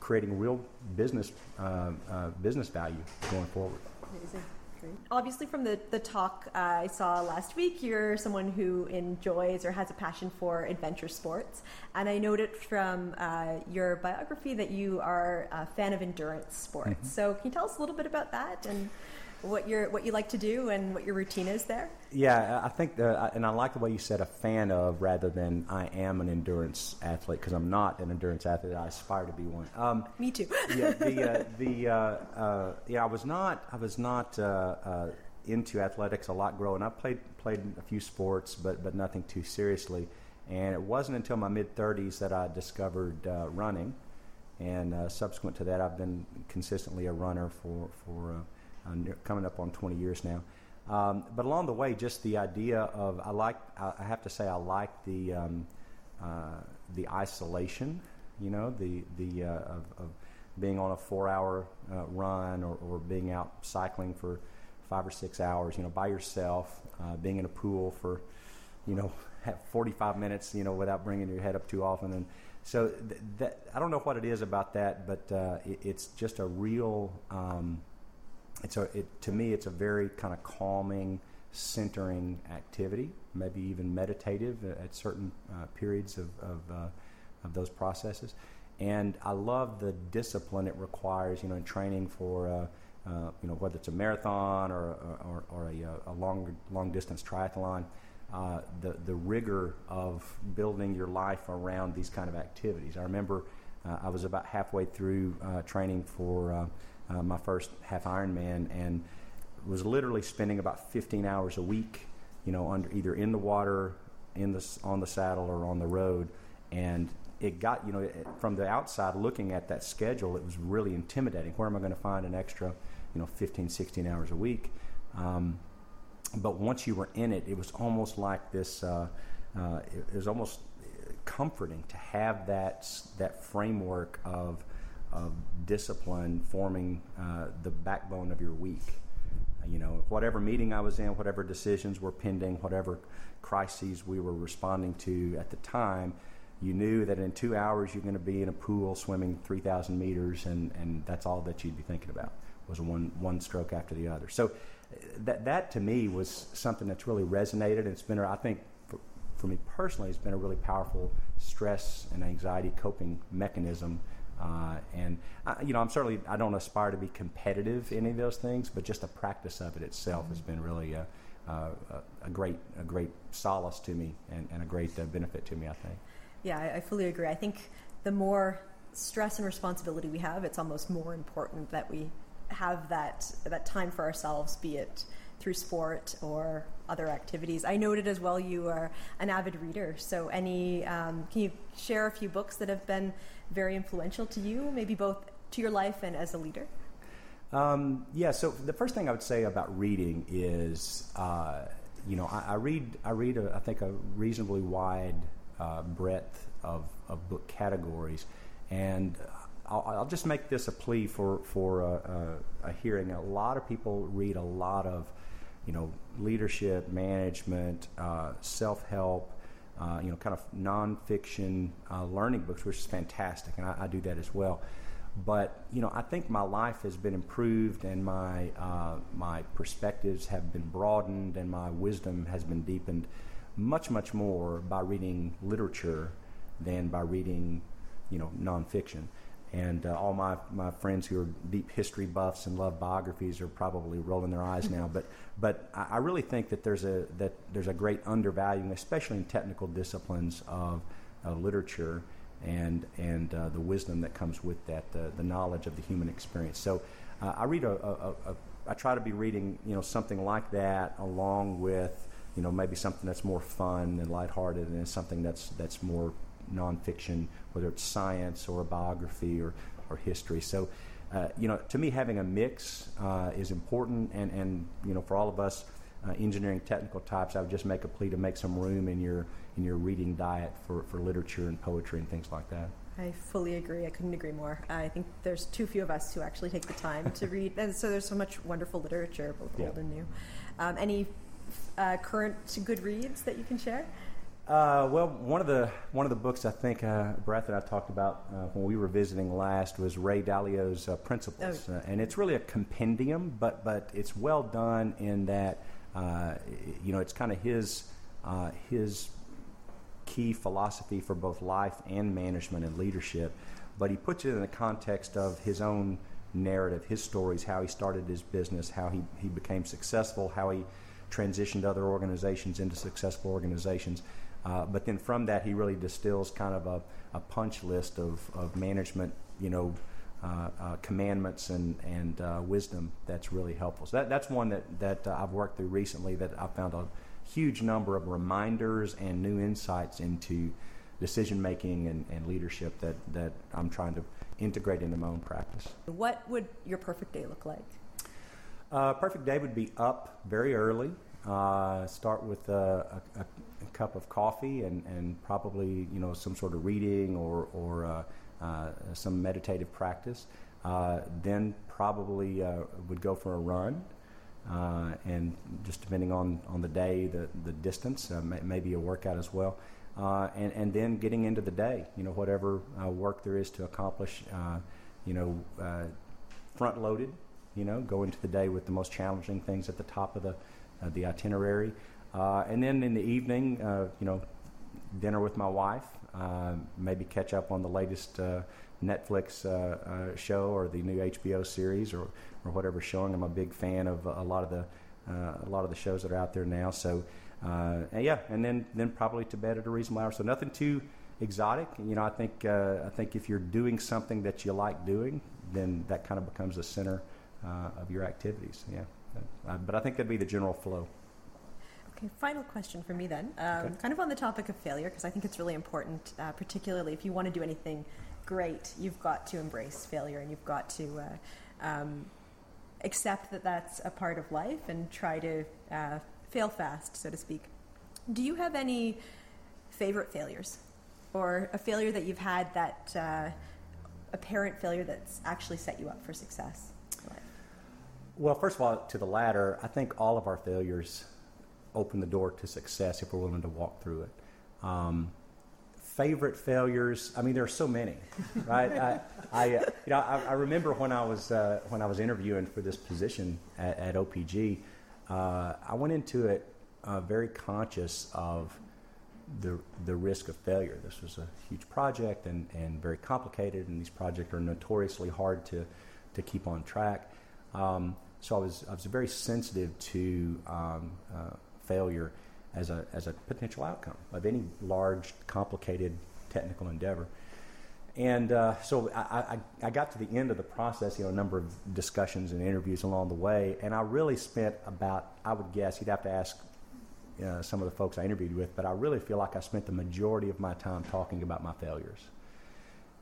creating real business uh, uh, business value going forward. Amazing. Obviously, from the, the talk uh, I saw last week, you're someone who enjoys or has a passion for adventure sports. And I noted from uh, your biography that you are a fan of endurance sports. Mm-hmm. So, can you tell us a little bit about that and what you're what you like to do and what your routine is there? Yeah, I think, the, and I like the way you said a fan of rather than I am an endurance athlete because I'm not an endurance athlete. I aspire to be one. Um, Me too. [laughs] yeah, the uh, the uh, uh, yeah, I was not I was not uh, uh, into athletics a lot growing up. Played played a few sports, but but nothing too seriously. And it wasn't until my mid 30s that I discovered uh, running. And subsequent to that, I've been consistently a runner for for uh, coming up on 20 years now. Um, but along the way, just the idea of I like I have to say I like the um, uh, the isolation, you know, the the uh, of, of, being on a four hour uh, run or, or, being out cycling for five or six hours, you know, by yourself, uh, being in a pool for you know [laughs] 45 minutes, you know, without bringing your head up too often, and so th- that I don't know what it is about that, but uh, it, it's just a real um, it's a it, to me it's a very kind of calming, centering activity. Maybe even meditative at certain uh, periods of of, uh, of those processes. And I love the discipline it requires. You know, in training for. Uh, uh, you know, whether it's a marathon or, or, or a, a, long, long distance triathlon, uh, the, the rigor of building your life around these kind of activities. I remember uh, I was about halfway through uh, training for uh, uh, my first half Ironman and was literally spending about 15 hours a week, you know, under either in the water, in the on the saddle, or on the road, and it got you know from the outside looking at that schedule, it was really intimidating. Where am I going to find an extra, you know, 15, 16 hours a week? Um, but once you were in it, it was almost like this. Uh, uh, it, it, was almost comforting to have that that framework of of discipline forming uh, the backbone of your week. You know, whatever meeting I was in, whatever decisions were pending, whatever crises we were responding to at the time, you knew that in two hours you're going to be in a pool swimming 3,000 meters, and, and that's all that you'd be thinking about was one one stroke after the other. So that that to me was something that's really resonated. And it's been, I think, for, for me personally, it's been a really powerful stress and anxiety coping mechanism. Uh, and I, you know, I'm certainly I don't aspire to be competitive in any of those things, but just the practice of it itself has been really a, a, a great a great solace to me and, and a great uh, benefit to me. I think. Yeah, I, I fully agree. I think the more stress and responsibility we have, it's almost more important that we have that that time for ourselves, be it through sport or other activities. I noted as well you are an avid reader. So, any um, can you share a few books that have been very influential to you, maybe both to your life and as a leader? Um, yeah. So the first thing I would say about reading is, uh, you know, I, I, read I read a, I think a reasonably wide uh, breadth of, of book categories, and I'll, I'll, just make this a plea for for a, a, a, hearing. A lot of people read a lot of, you know, leadership, management, uh, self help, uh, you know, kind of nonfiction uh, learning books, which is fantastic, and I, I, do that as well. But you know, I think my life has been improved, and my uh, my perspectives have been broadened, and my wisdom has been deepened much, much more by reading literature than by reading, you know, nonfiction. And uh, all my, my friends who are deep history buffs and love biographies are probably rolling their eyes now. but but I, really think that there's a that there's a great undervaluing, especially in technical disciplines of uh, literature and and uh, the wisdom that comes with that, the, the knowledge of the human experience. So uh, I read a, a, a I try to be reading you know something like that along with you know maybe something that's more fun and lighthearted and something that's that's more nonfiction, whether it's science or a biography or, or history. So, uh, you know, to me, having a mix uh, is important, and, and you know, for all of us uh, engineering technical types, I would just make a plea to make some room in your in your reading diet for, for literature and poetry and things like that. I fully agree. I couldn't agree more. I think there's too few of us who actually take the time to read, [laughs] and so there's so much wonderful literature, both yeah. old and new. Um, any uh, current good reads that you can share? Uh, well, one of the one of the books I think uh, and I talked about uh, when we were visiting last was Ray Dalio's uh, Principles, oh. Uh, and it's really a compendium, but but it's well done in that uh, you know it's kind of his his key philosophy for both life and management and leadership, but he puts it in the context of his own narrative, his stories, how he started his business, how he, he became successful, how he transitioned other organizations into successful organizations. Uh, but then from that, he really distills kind of a, a punch list of, of management, you know, uh, uh, commandments and, and uh, wisdom that's really helpful. So that, that's one that, that uh, I've worked through recently that I found a huge number of reminders and new insights into decision making and, and leadership that, that I'm trying to integrate into my own practice. What would your perfect day look like? Uh, perfect day would be up very early. Uh, start with a, a, a, cup of coffee and, and probably you know some sort of reading or, or uh, uh, some meditative practice. Uh, then probably uh, would go for a run, uh, and just depending on, on the day, the the distance, may, maybe a workout as well. and and then getting into the day, you know whatever work there is to accomplish, you know front loaded You know, go into the day with the most challenging things at the top of the the itinerary, uh, and then in the evening, uh, you know, dinner with my wife. Uh, maybe catch up on the latest Netflix show or the new HBO series or or whatever showing. I'm a big fan of a lot of the a lot of the shows that are out there now. So. and yeah, and then then probably to bed at a reasonable hour. So nothing too exotic. You know, I think uh, I think if you're doing something that you like doing, then that kind of becomes the center uh, of your activities. Yeah, uh, but I think that'd be the general flow. Okay, final question for me then. Um, okay. Kind of on the topic of failure, because I think it's really important, uh, particularly if you want to do anything great, you've got to embrace failure and you've got to uh, um, accept that that's a part of life and try to uh, fail fast, so to speak. Do you have any favorite failures? or a failure that you've had that uh, a parent failure that's actually set you up for success? Well, first of all, to the latter, I think all of our failures open the door to success if we're willing to walk through it. Um, favorite failures? I mean, there are so many, [laughs] right? I, I, uh, you know, I, I, remember when I was uh, when I was interviewing for this position at, at OPG, uh, I went into it uh, very conscious of the the risk of failure. This was a huge project and, and very complicated, and these projects are notoriously hard to to keep on track. Um, so I was I was very sensitive to um, uh, failure as a as a potential outcome of any large, complicated technical endeavor. And uh, so I, I, I, got to the end of the process, you know, a number of discussions and interviews along the way, and I really spent about, I would guess, you'd have to ask uh, some of the folks I interviewed with, but I really feel like I spent the majority of my time talking about my failures.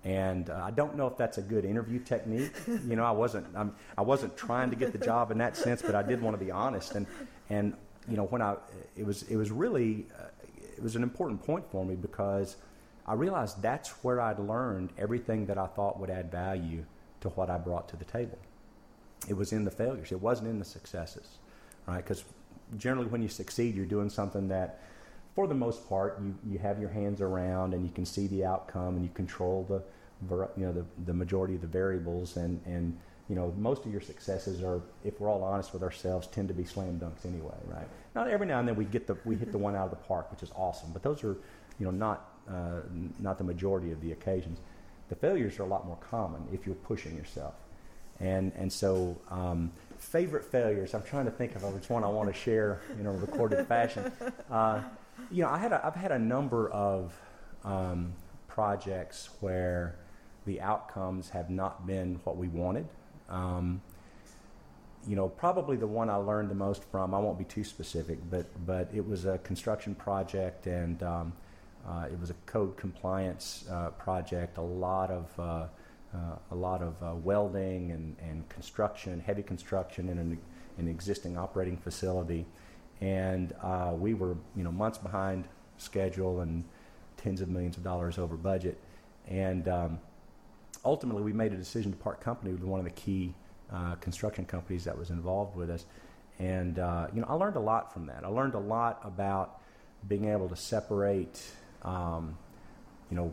And uh, I don't know if that's a good interview technique. You know, I wasn't I'm, I wasn't trying to get the job in that sense, but I did want to be honest. And and you know, when I it was it was really uh, it was an important point for me because I realized that's where I'd learned everything that I thought would add value to what I brought to the table. It was in the failures. It wasn't in the successes, right? Because generally when you succeed, you're doing something that, for the most part, you, you have your hands around and you can see the outcome and you control the you know the, the majority of the variables and and you know most of your successes are if we're all honest with ourselves tend to be slam dunks anyway right not every now and then we get the we hit the one out of the park which is awesome but those are you know not uh, not the majority of the occasions the failures are a lot more common if you're pushing yourself and and so um, favorite failures. I'm trying to think of which one I want to share in a recorded fashion. Uh, you know, I had a, I've had a number of um, projects where the outcomes have not been what we wanted. Um, you know, probably the one I learned the most from. I won't be too specific, but but it was a construction project and. Um, uh, it was a code compliance uh, project. A lot of uh, uh, a lot of uh, welding and, and construction, heavy construction in an, an existing operating facility. And uh, we were, you know, months behind schedule and tens of millions of dollars over budget. And um, ultimately, we made a decision to part company with one of the key uh, construction companies that was involved with us. And, uh, you know, I learned a lot from that. I learned a lot about being able to separate, um, you know,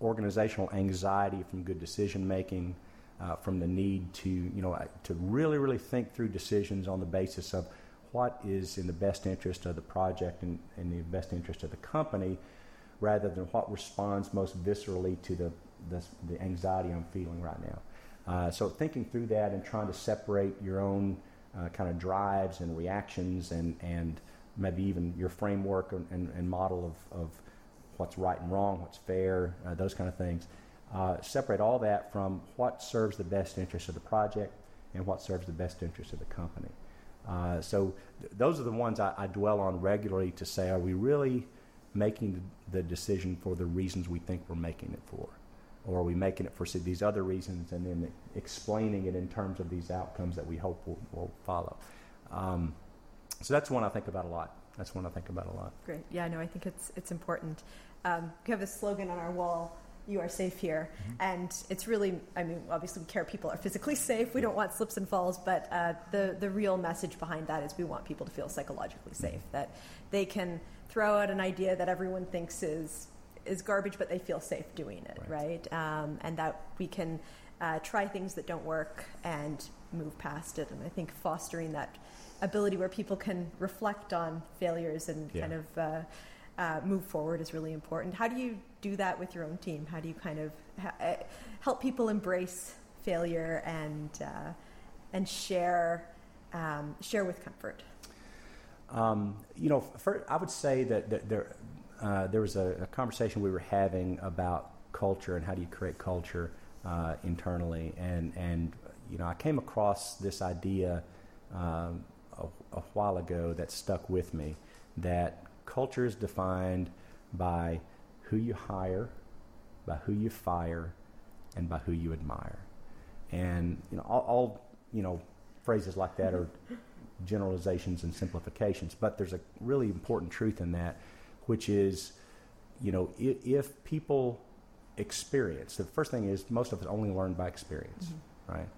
organizational anxiety from good decision making, uh, from the need to you know to really really think through decisions on the basis of what is in the best interest of the project and in the best interest of the company, rather than what responds most viscerally to the the, the anxiety I'm feeling right now. Uh, so thinking through that and trying to separate your own uh, kind of drives and reactions and and maybe even your framework and, and, and model of, of what's right and wrong, what's fair, uh, those kind of things. Uh, separate all that from what serves the best interest of the project and what serves the best interest of the company. Uh, so th- those are the ones I, I, dwell on regularly to say, are we really making the decision for the reasons we think we're making it for? Or are we making it for these other reasons and then explaining it in terms of these outcomes that we hope will, will follow? Um, so that's one I think about a lot. That's one I think about a lot. Great. Yeah, no, I think it's it's important. Um, we have a slogan on our wall you are safe here. Mm-hmm. And it's really, I mean, obviously we care people are physically safe. We don't want slips and falls, but uh, the, the real message behind that is we want people to feel psychologically mm-hmm. safe, that they can throw out an idea that everyone thinks is, is garbage, but they feel safe doing it, right? right? Um, and that we can uh, try things that don't work and move past it. And I think fostering that ability where people can reflect on failures and yeah. kind of uh, uh, move forward is really important. How do you do that with your own team? How do you kind of ha- uh, help people embrace failure and uh, and share um, share with comfort? Um, you know, for, I would say that, that there uh, there was a, a, conversation we were having about culture and how do you create culture uh, internally, and and you know, I came across this idea um, a, a while ago that stuck with me that culture is defined by who you hire, by who you fire, and by who you admire. And you know, all, all you know phrases like that are generalizations and simplifications, but there's a really important truth in that, which is, you know, if, if people experience, the first thing is most of us only learn by experience, mm-hmm. right?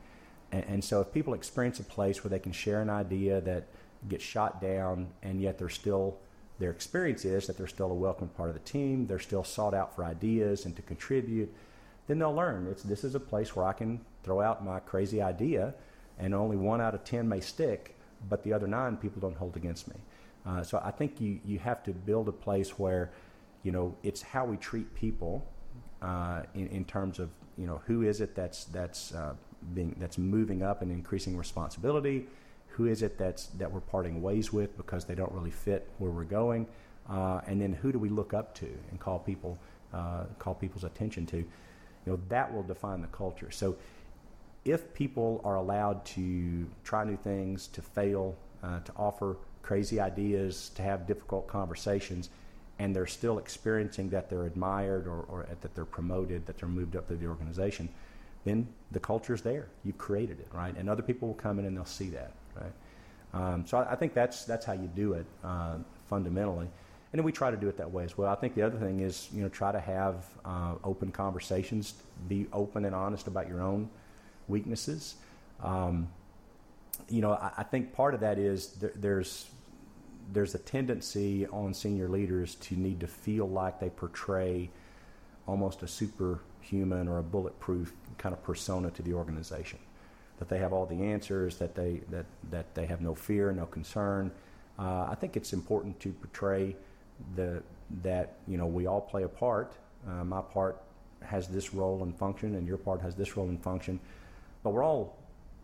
And, and, so if people experience a place where they can share an idea that gets shot down, and yet they're still their experience is that they're still a welcome part of the team, they're still sought out for ideas and to contribute, then they'll learn. It's this is a place where I can throw out my crazy idea, and only one out of ten may stick, but the other nine people don't hold against me. Uh, so I think you you have to build a place where, you know, it's how we treat people uh, in, in terms of you know who is it that's that's uh, being that's moving up and increasing responsibility, who is it that's that we're parting ways with because they don't really fit where we're going, uh, and then who do we look up to and call people uh, call people's attention to, you know that will define the culture. So if people are allowed to try new things, to fail, uh, to offer crazy ideas, to have difficult conversations, and they're still experiencing that they're admired or, or that they're promoted, that they're moved up through the organization, then the culture's there. You've created it, right? And other people will come in and they'll see that, right? Um, so I, I, think that's that's how you do it uh, fundamentally, and then we try to do it that way as well. I think the other thing is you know try to have uh, open conversations, be open and honest about your own weaknesses. Um, you know, I, I, think part of that is there, there's there's a tendency on senior leaders to need to feel like they portray almost a superhuman or a bulletproof kind of persona to the organization. That they have all the answers, that they that that they have no fear, no concern. Uh, I think it's important to portray the that you know we all play a part. Uh, my part has this role and function, and your part has this role and function but we're all,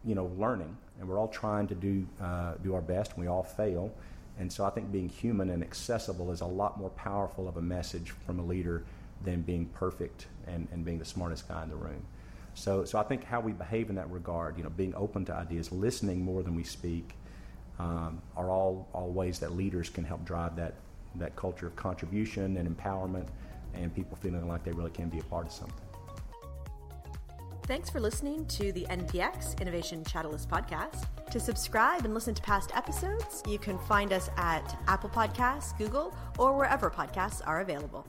you know, learning, and we're all trying to do uh, do our best, and we all fail. And so I think being human and accessible is a lot more powerful of a message from a leader than being perfect and, and being the smartest guy in the room. So, so I think how we behave in that regard, you know, being open to ideas, listening more than we speak, um, are all, all ways that leaders can help drive that, that culture of contribution and empowerment and people feeling like they really can be a part of something. Thanks for listening to the NPX Innovation Catalyst podcast. To subscribe and listen to past episodes, you can find us at Apple Podcasts, Google, or wherever podcasts are available.